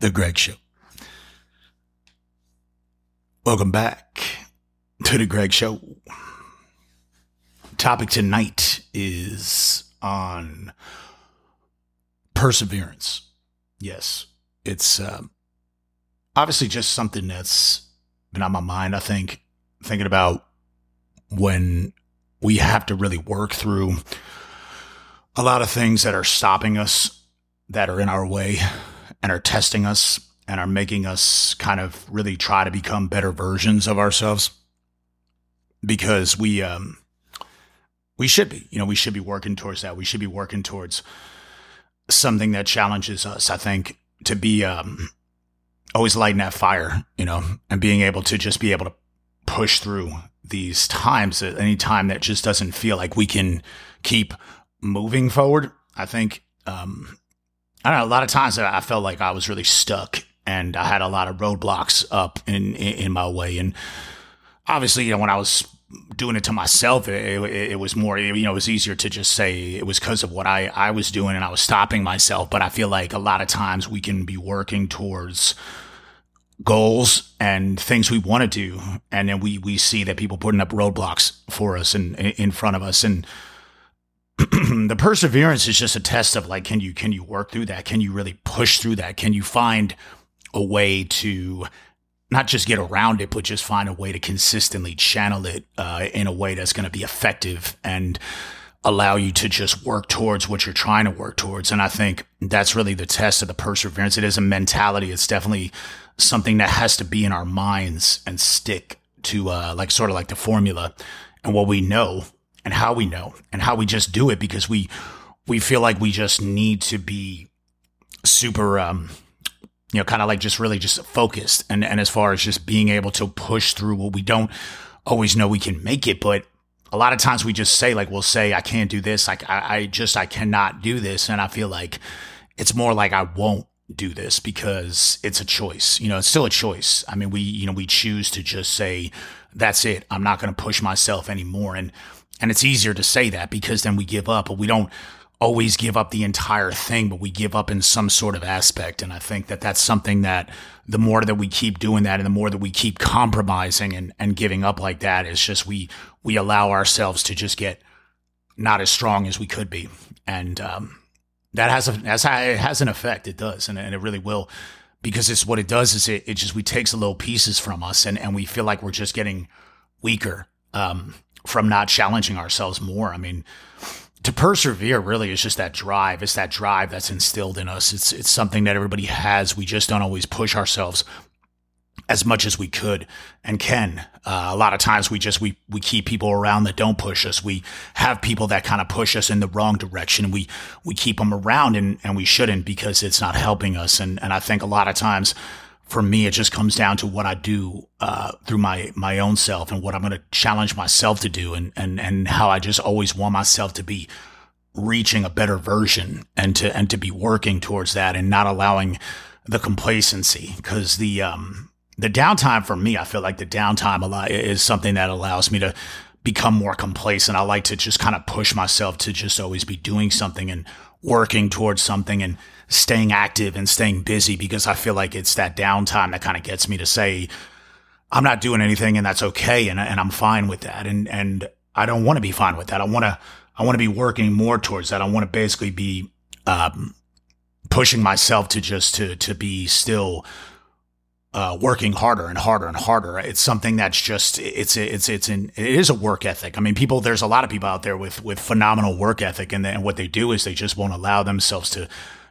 The Greg Show. Welcome back to The Greg Show. Topic tonight is on perseverance. Yes, it's uh, obviously just something that's been on my mind. I think thinking about when we have to really work through a lot of things that are stopping us, that are in our way, and are testing us and are making us kind of really try to become better versions of ourselves. Because we um we should be you know we should be working towards that. We should be working towards something that challenges us i think to be um always lighting that fire you know and being able to just be able to push through these times at any time that just doesn't feel like we can keep moving forward i think um I don't know. A lot of times I felt like I was really stuck and I had a lot of roadblocks up in, in, in my way. And obviously, you know, when I was doing it to myself, it, it, it was more, you know, it was easier to just say it was because of what I, I was doing and I was stopping myself. But I feel like a lot of times we can be working towards goals and things we want to do. And then we, we see that people putting up roadblocks for us and in front of us. And, the perseverance is just a test of like can you can you work through that can you really push through that can you find a way to not just get around it but just find a way to consistently channel it uh, in a way that's going to be effective and allow you to just work towards what you're trying to work towards and i think that's really the test of the perseverance it is a mentality it's definitely something that has to be in our minds and stick to uh, like sort of like the formula and what we know and how we know and how we just do it because we we feel like we just need to be super um you know kind of like just really just focused and and as far as just being able to push through what we don't always know we can make it. But a lot of times we just say like we'll say i can't do this. Like I, I just i cannot do this. And i feel like it's more like i won't do this because it's a choice you know it's still a choice i mean we you know we choose to just say that's it i'm not going to push myself anymore and and it's easier to say that because then we give up, but we don't always give up the entire thing, but we give up in some sort of aspect. And I think that that's something that the more that we keep doing that and the more that we keep compromising and, and giving up like that, it's just we, we allow ourselves to just get not as strong as we could be. And, um, that has a, that's how it has an effect. It does. And, and it really will because it's what it does is it, it just, we takes a little pieces from us and, and we feel like we're just getting weaker. Um, from not challenging ourselves more. I mean, to persevere really is just that drive. It's that drive that's instilled in us. It's it's something that everybody has. We just don't always push ourselves as much as we could and can. Uh, a lot of times we just we we keep people around that don't push us. We have people that kind of push us in the wrong direction. We we keep them around and and we shouldn't because it's not helping us. And and I think a lot of times for me, it just comes down to what I do uh, through my my own self and what I'm going to challenge myself to do, and and and how I just always want myself to be reaching a better version and to and to be working towards that, and not allowing the complacency because the um the downtime for me, I feel like the downtime a lot is something that allows me to become more complacent. I like to just kind of push myself to just always be doing something and working towards something and staying active and staying busy because I feel like it's that downtime that kind of gets me to say, I'm not doing anything and that's okay. And, and I'm fine with that. And, and I don't want to be fine with that. I want to, I want to be working more towards that. I want to basically be, um, pushing myself to just to, to be still, uh, working harder and harder and harder. It's something that's just it's it's it's an it is a work ethic. I mean, people there's a lot of people out there with with phenomenal work ethic, and, and what they do is they just won't allow themselves to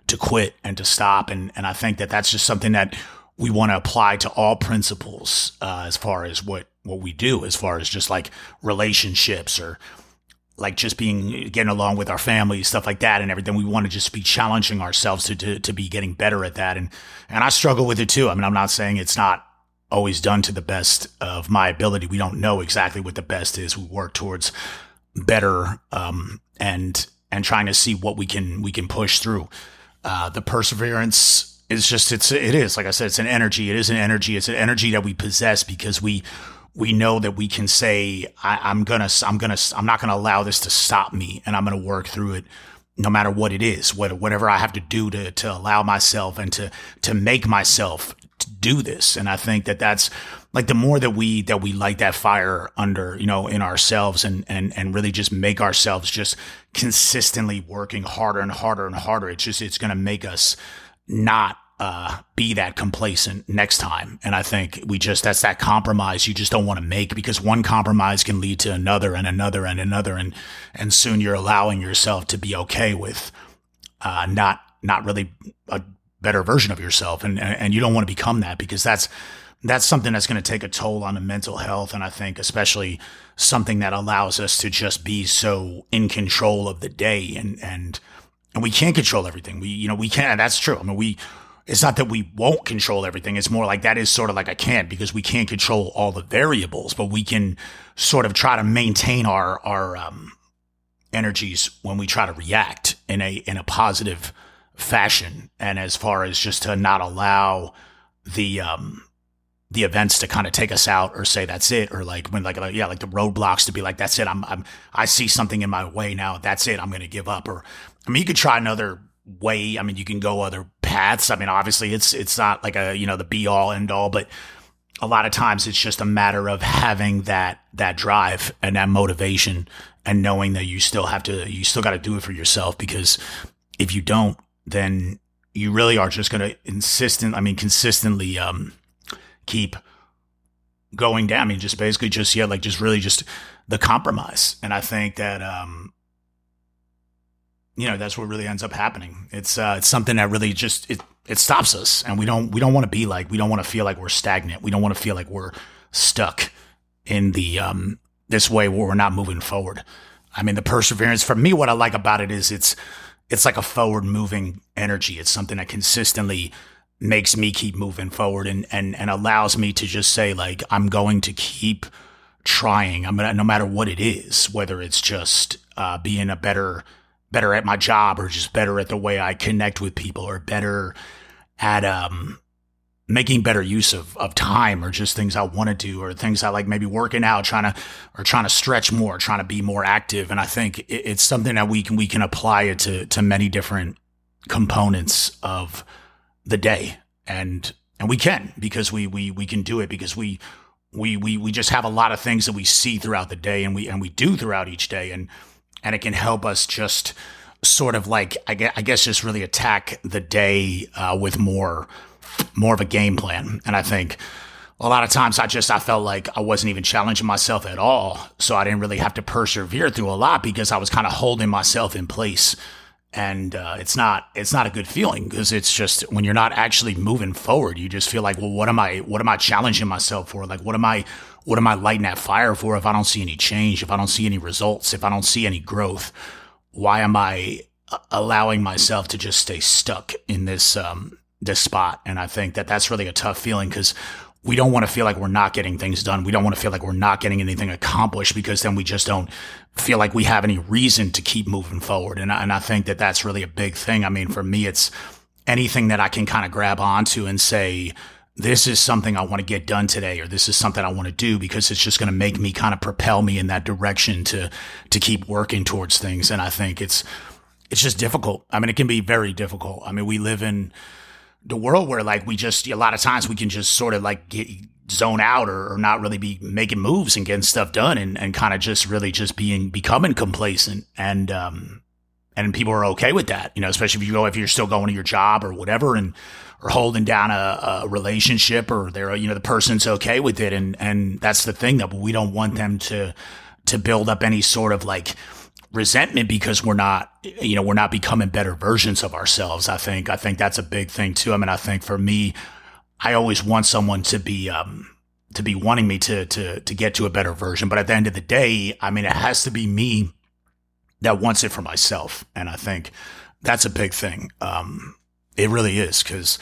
to quit and to stop. And, and I think that that's just something that we want to apply to all principles uh, as far as what, what we do, as far as just like relationships or like just being getting along with our family, stuff like that, and everything. We want to just be challenging ourselves to, to to be getting better at that. And and I struggle with it too. I mean, I'm not saying it's not always done to the best of my ability. We don't know exactly what the best is. We work towards better um, and and trying to see what we can we can push through. Uh, the perseverance is just it's it is like I said it's an energy. It is an energy. It's an energy that we possess because we we know that we can say, I, am gonna, I'm gonna, I'm not gonna allow this to stop me, and I'm gonna work through it, no matter what it is, What whatever I have to do to to allow myself and to to make myself to do this. And I think that that's like the more that we that we light that fire under, you know, in ourselves and and and really just make ourselves just consistently working harder and harder and harder. It's just it's gonna make us not uh, be that complacent next time. And I think we just, that's that compromise you just don't want to make because one compromise can lead to another and another and another. And, and soon you're allowing yourself to be okay with, uh, not, not really a better version of yourself. And, and you don't want to become that because that's, that's something that's going to take a toll on the mental health. And I think especially something that allows us to just be so in control of the day and, and, and we can't control everything. We, you know, we can't. That's true. I mean, we, it's not that we won't control everything. It's more like that is sort of like I can't because we can't control all the variables, but we can sort of try to maintain our, our, um, energies when we try to react in a, in a positive fashion. And as far as just to not allow the, um, the events to kind of take us out or say that's it or like when like, like yeah like the roadblocks to be like that's it I'm I'm I see something in my way now that's it I'm going to give up or I mean you could try another way I mean you can go other paths. I mean, obviously it's, it's not like a, you know, the be all end all, but a lot of times it's just a matter of having that, that drive and that motivation and knowing that you still have to, you still got to do it for yourself because if you don't, then you really are just going to insistent, I mean, consistently, um, keep going down. I mean, just basically just, yeah, like just really just the compromise. And I think that, um, you know that's what really ends up happening. It's uh, it's something that really just it it stops us, and we don't we don't want to be like we don't want to feel like we're stagnant. We don't want to feel like we're stuck in the um this way where we're not moving forward. I mean, the perseverance for me, what I like about it is it's it's like a forward moving energy. It's something that consistently makes me keep moving forward and and and allows me to just say like I'm going to keep trying. I'm gonna no matter what it is, whether it's just uh, being a better better at my job or just better at the way I connect with people or better at um making better use of, of time or just things I want to do or things I like maybe working out, trying to or trying to stretch more, trying to be more active. And I think it, it's something that we can we can apply it to to many different components of the day. And and we can because we we we can do it because we we we we just have a lot of things that we see throughout the day and we and we do throughout each day and and it can help us just sort of like I guess just really attack the day uh, with more more of a game plan. And I think a lot of times I just I felt like I wasn't even challenging myself at all, so I didn't really have to persevere through a lot because I was kind of holding myself in place. And uh, it's not it's not a good feeling because it's just when you're not actually moving forward, you just feel like, well, what am I what am I challenging myself for? Like, what am I what am I lighting that fire for if I don't see any change, if I don't see any results, if I don't see any growth? Why am I uh, allowing myself to just stay stuck in this um, this spot? And I think that that's really a tough feeling because we don't want to feel like we're not getting things done. We don't want to feel like we're not getting anything accomplished because then we just don't feel like we have any reason to keep moving forward. And I, and I think that that's really a big thing. I mean, for me, it's anything that I can kind of grab onto and say, this is something I want to get done today, or this is something I want to do because it's just going to make me kind of propel me in that direction to, to keep working towards things. And I think it's, it's just difficult. I mean, it can be very difficult. I mean, we live in the world where like we just, a lot of times we can just sort of like get, zone out or, or not really be making moves and getting stuff done and, and kind of just really just being, becoming complacent. And, um, and people are okay with that, you know, especially if you go, if you're still going to your job or whatever and, or holding down a, a relationship or they're, you know, the person's okay with it. And, and that's the thing that we don't want them to, to build up any sort of like resentment because we're not, you know, we're not becoming better versions of ourselves. I think, I think that's a big thing too. I mean, I think for me, I always want someone to be, um, to be wanting me to, to, to get to a better version. But at the end of the day, I mean, it has to be me that wants it for myself. And I think that's a big thing. Um, it really is because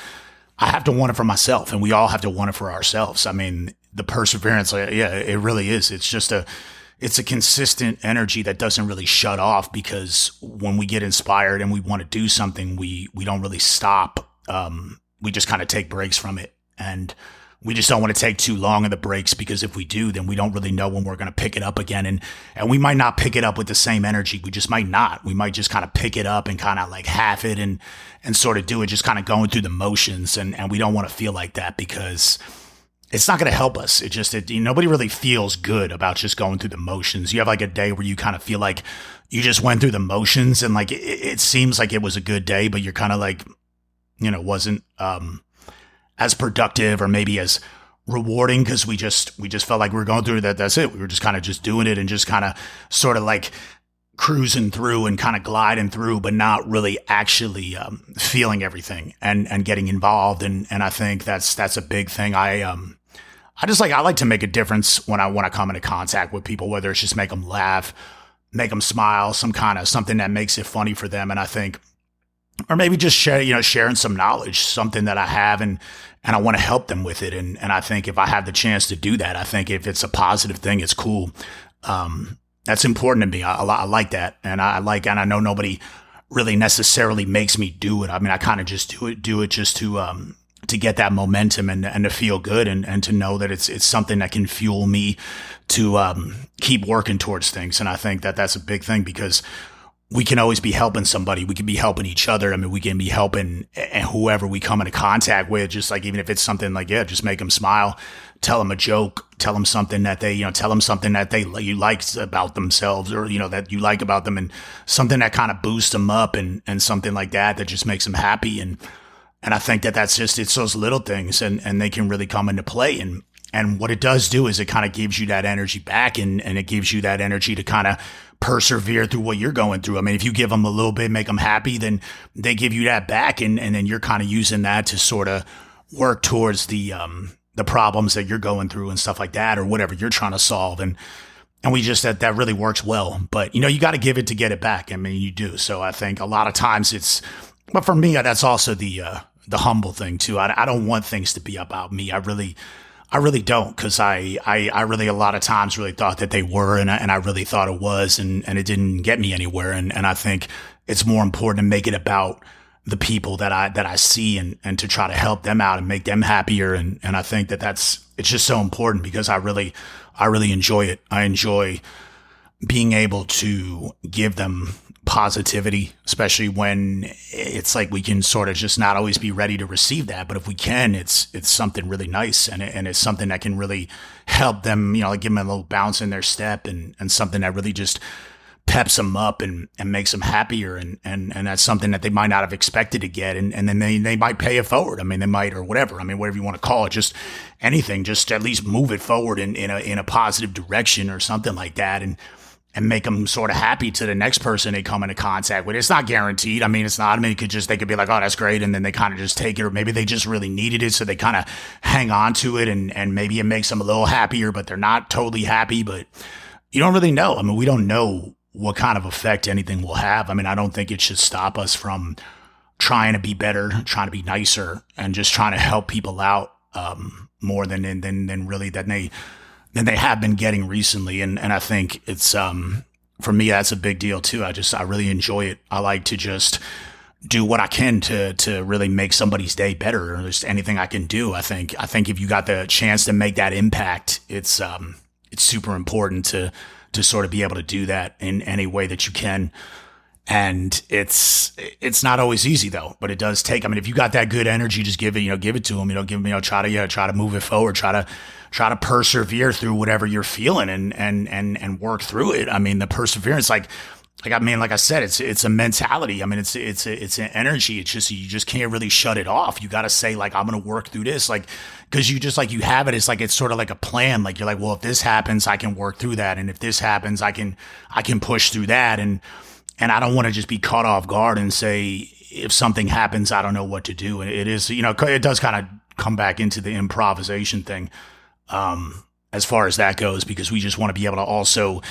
I have to want it for myself and we all have to want it for ourselves. I mean, the perseverance, yeah, it really is. It's just a, it's a consistent energy that doesn't really shut off because when we get inspired and we want to do something, we, we don't really stop. Um, we just kind of take breaks from it. And we just don't want to take too long on the breaks because if we do, then we don't really know when we're going to pick it up again. And, and we might not pick it up with the same energy. We just might not. We might just kind of pick it up and kind of like half it and, and sort of do it, just kind of going through the motions. And, and we don't want to feel like that because it's not going to help us. It just, it, nobody really feels good about just going through the motions. You have like a day where you kind of feel like you just went through the motions and like it, it seems like it was a good day, but you're kind of like, you know, wasn't, um, as productive or maybe as rewarding because we just we just felt like we were going through that that's it we were just kind of just doing it and just kind of sort of like cruising through and kind of gliding through but not really actually um, feeling everything and and getting involved and and I think that's that's a big thing I um I just like I like to make a difference when I when I come into contact with people whether it's just make them laugh make them smile some kind of something that makes it funny for them and I think or maybe just share, you know, sharing some knowledge, something that I have and, and I want to help them with it. And, and I think if I have the chance to do that, I think if it's a positive thing, it's cool. Um, that's important to me. I, I like that. And I like, and I know nobody really necessarily makes me do it. I mean, I kind of just do it, do it just to, um, to get that momentum and, and to feel good and, and to know that it's, it's something that can fuel me to, um, keep working towards things. And I think that that's a big thing because we can always be helping somebody. We can be helping each other. I mean, we can be helping whoever we come into contact with, just like even if it's something like, yeah, just make them smile, tell them a joke, tell them something that they, you know, tell them something that they, you like about themselves or, you know, that you like about them and something that kind of boosts them up and, and something like that, that just makes them happy. And, and I think that that's just, it's those little things and, and they can really come into play. And, and what it does do is it kind of gives you that energy back and, and it gives you that energy to kind of persevere through what you're going through. I mean, if you give them a little bit, make them happy, then they give you that back. And, and then you're kind of using that to sort of work towards the, um, the problems that you're going through and stuff like that, or whatever you're trying to solve. And, and we just that that really works well. But you know, you got to give it to get it back. I mean, you do. So I think a lot of times it's, but for me, that's also the uh, the humble thing too. I, I don't want things to be about me. I really, I really don't because I, I, I really a lot of times really thought that they were and I, and I really thought it was and, and it didn't get me anywhere. And, and I think it's more important to make it about the people that I, that I see and, and to try to help them out and make them happier. And, and I think that that's, it's just so important because I really, I really enjoy it. I enjoy being able to give them positivity, especially when it's like we can sort of just not always be ready to receive that. But if we can, it's it's something really nice and it, and it's something that can really help them, you know, like give them a little bounce in their step and and something that really just peps them up and, and makes them happier. And, and, and that's something that they might not have expected to get. And, and then they, they might pay it forward. I mean, they might, or whatever. I mean, whatever you want to call it, just anything, just at least move it forward in, in a, in a positive direction or something like that. And, and make them sort of happy to the next person they come into contact with. It's not guaranteed. I mean, it's not. I mean, it could just they could be like, "Oh, that's great," and then they kind of just take it, or maybe they just really needed it, so they kind of hang on to it, and and maybe it makes them a little happier, but they're not totally happy. But you don't really know. I mean, we don't know what kind of effect anything will have. I mean, I don't think it should stop us from trying to be better, trying to be nicer, and just trying to help people out um, more than than than really than they than they have been getting recently. And, and I think it's, um, for me, that's a big deal too. I just, I really enjoy it. I like to just do what I can to, to really make somebody's day better or just anything I can do. I think, I think if you got the chance to make that impact, it's, um, it's super important to, to sort of be able to do that in any way that you can and it's it's not always easy though but it does take i mean if you got that good energy just give it you know give it to them you know give them you know try to you know, try to move it forward try to try to persevere through whatever you're feeling and and and and work through it i mean the perseverance like like I mean, like I said, it's it's a mentality. I mean, it's it's it's an energy. It's just you just can't really shut it off. You got to say like I'm gonna work through this, like because you just like you have it. It's like it's sort of like a plan. Like you're like, well, if this happens, I can work through that, and if this happens, I can I can push through that, and and I don't want to just be caught off guard and say, if something happens, I don't know what to do. And it is, you know, it does kind of come back into the improvisation thing, um, as far as that goes, because we just want to be able to also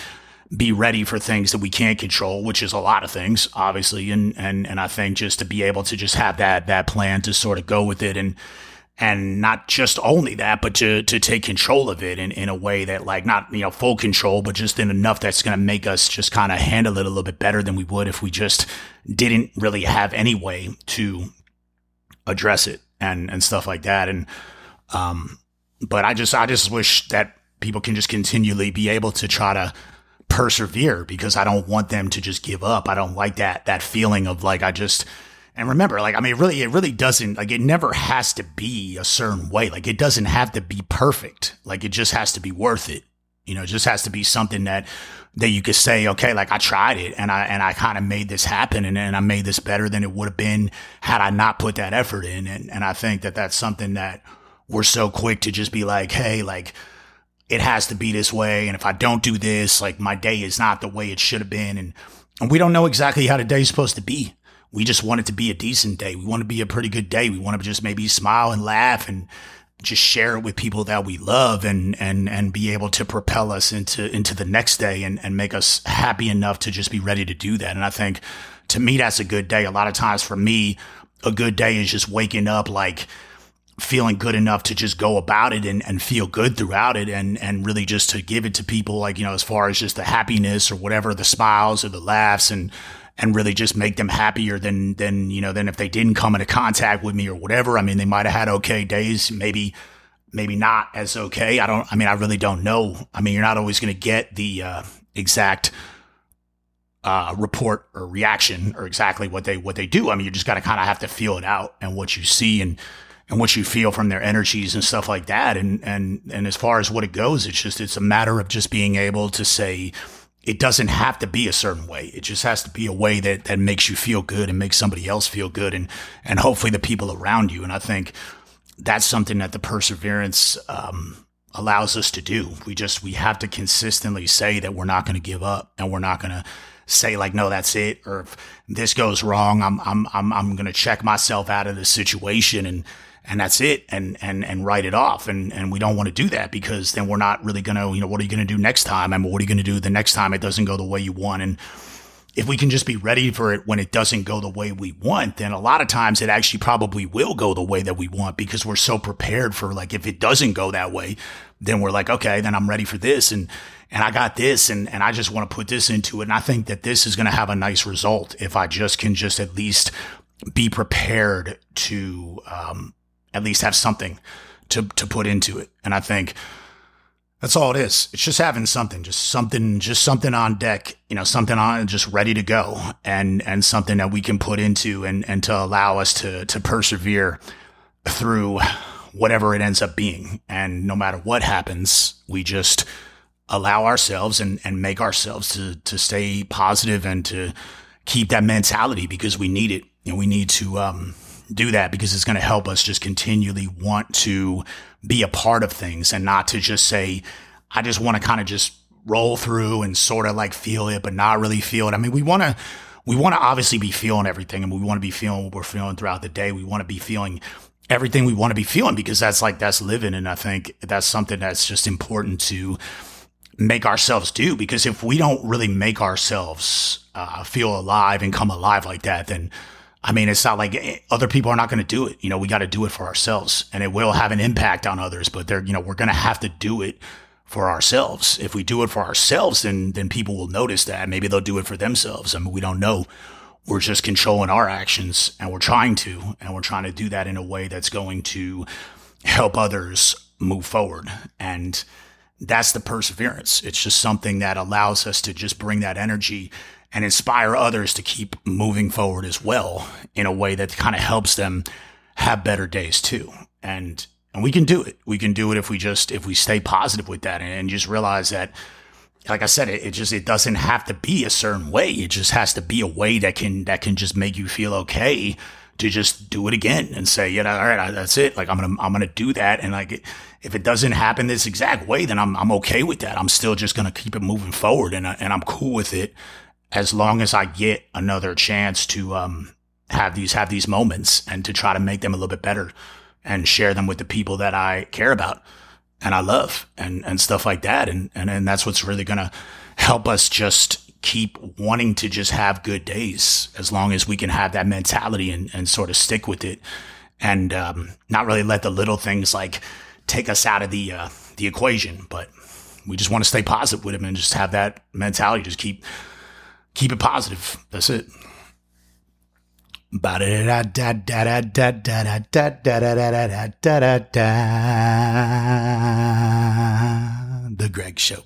be ready for things that we can't control, which is a lot of things, obviously. And, and, and I think just to be able to just have that, that plan to sort of go with it and, and not just only that, but to to take control of it in, in a way that like not you know full control, but just in enough that's going to make us just kind of handle it a little bit better than we would if we just didn't really have any way to address it and and stuff like that. And um, but I just I just wish that people can just continually be able to try to persevere because I don't want them to just give up. I don't like that that feeling of like I just and remember like I mean really it really doesn't like it never has to be a certain way. Like it doesn't have to be perfect. Like it just has to be worth it. You know, it just has to be something that that you could say, okay, like I tried it and I and I kind of made this happen and, and I made this better than it would have been had I not put that effort in. And and I think that that's something that we're so quick to just be like, hey, like it has to be this way. And if I don't do this, like my day is not the way it should have been. And, and we don't know exactly how the day is supposed to be. We just want it to be a decent day. We want to be a pretty good day. We want to just maybe smile and laugh and just share it with people that we love and, and, and be able to propel us into, into the next day and, and make us happy enough to just be ready to do that. And I think to me, that's a good day. A lot of times for me, a good day is just waking up like, feeling good enough to just go about it and, and feel good throughout it and, and really just to give it to people like, you know, as far as just the happiness or whatever, the smiles or the laughs and, and really just make them happier than, than, you know, than if they didn't come into contact with me or whatever. I mean, they might have had okay days, maybe, maybe not as okay. I don't, I mean, I really don't know. I mean, you're not always going to get the, uh, exact, uh, report or reaction or exactly what they, what they do. I mean, you just got to kind of have to feel it out and what you see and, and what you feel from their energies and stuff like that. And, and, and as far as what it goes, it's just, it's a matter of just being able to say, it doesn't have to be a certain way. It just has to be a way that, that makes you feel good and makes somebody else feel good and, and hopefully the people around you. And I think that's something that the perseverance, um, allows us to do. We just, we have to consistently say that we're not going to give up and we're not going to say like, no, that's it. Or if this goes wrong, I'm, I'm, I'm, I'm going to check myself out of the situation and, and that's it and and and write it off. And and we don't want to do that because then we're not really going to you know what are you going to do next time? I mean what are you going to do the next time it doesn't go the way you want? And if we can just be ready for it when it doesn't go the way we want then a lot of times it actually probably will go the way that we want because we're so prepared for like if it doesn't go that way then we're like okay then I'm ready for this and and I got this and and I just want to put this into it. And I think that this is going to have a nice result if I just can just at least be prepared to um, at least have something to, to put into it. And I think that's all it is. It's just having something, just something, just something on deck, you know, something on just ready to go and, and something that we can put into and, and to allow us to, to persevere through whatever it ends up being. And no matter what happens, we just allow ourselves and, and make ourselves to, to stay positive and to keep that mentality because we need it and we need to, um, do that because it's going to help us just continually want to be a part of things and not to just say, I just want to kind of just roll through and sort of like feel it, but not really feel it. I mean, we want to, we want to obviously be feeling everything and we want to be feeling what we're feeling throughout the day. We want to be feeling everything we want to be feeling because that's like, that's living. And I think that's something that's just important to make ourselves do because if we don't really make ourselves uh, feel alive and come alive like that, then I mean, it's not like eh, other people are not going to do it. You know, we got to do it for ourselves and it will have an impact on others, but they're, you know, we're going to have to do it for ourselves. If we do it for ourselves, then, then people will notice that. Maybe they'll do it for themselves. I mean, we don't know. We're just controlling our actions and we're trying to, and we're trying to do that in a way that's going to help others move forward. And that's the perseverance. It's just something that allows us to just bring that energy and inspire others to keep moving forward as well in a way that kind of helps them have better days too. And and we can do it. We can do it if we just if we stay positive with that and, and just realize that like I said, it, it, just it doesn't have to be a certain way. It just has to be a way that can that can just make you feel okay to just do it again and say, you know, all right, that's it. Like I'm gonna I'm gonna do that, and like if it doesn't happen this exact way, then I'm I'm okay with that. I'm still just gonna keep it moving forward, and and I'm cool with it as long as I get another chance to um, have these have these moments and to try to make them a little bit better and share them with the people that I care about and I love and and stuff like that and and, and that's what's really gonna help us just keep wanting to just have good days as long as we can have that mentality and, and sort of stick with it and um, not really let the little things like take us out of the uh, the equation. But we just want to stay positive with him and just have that mentality. Just keep keep it positive. That's it. The Greg Show.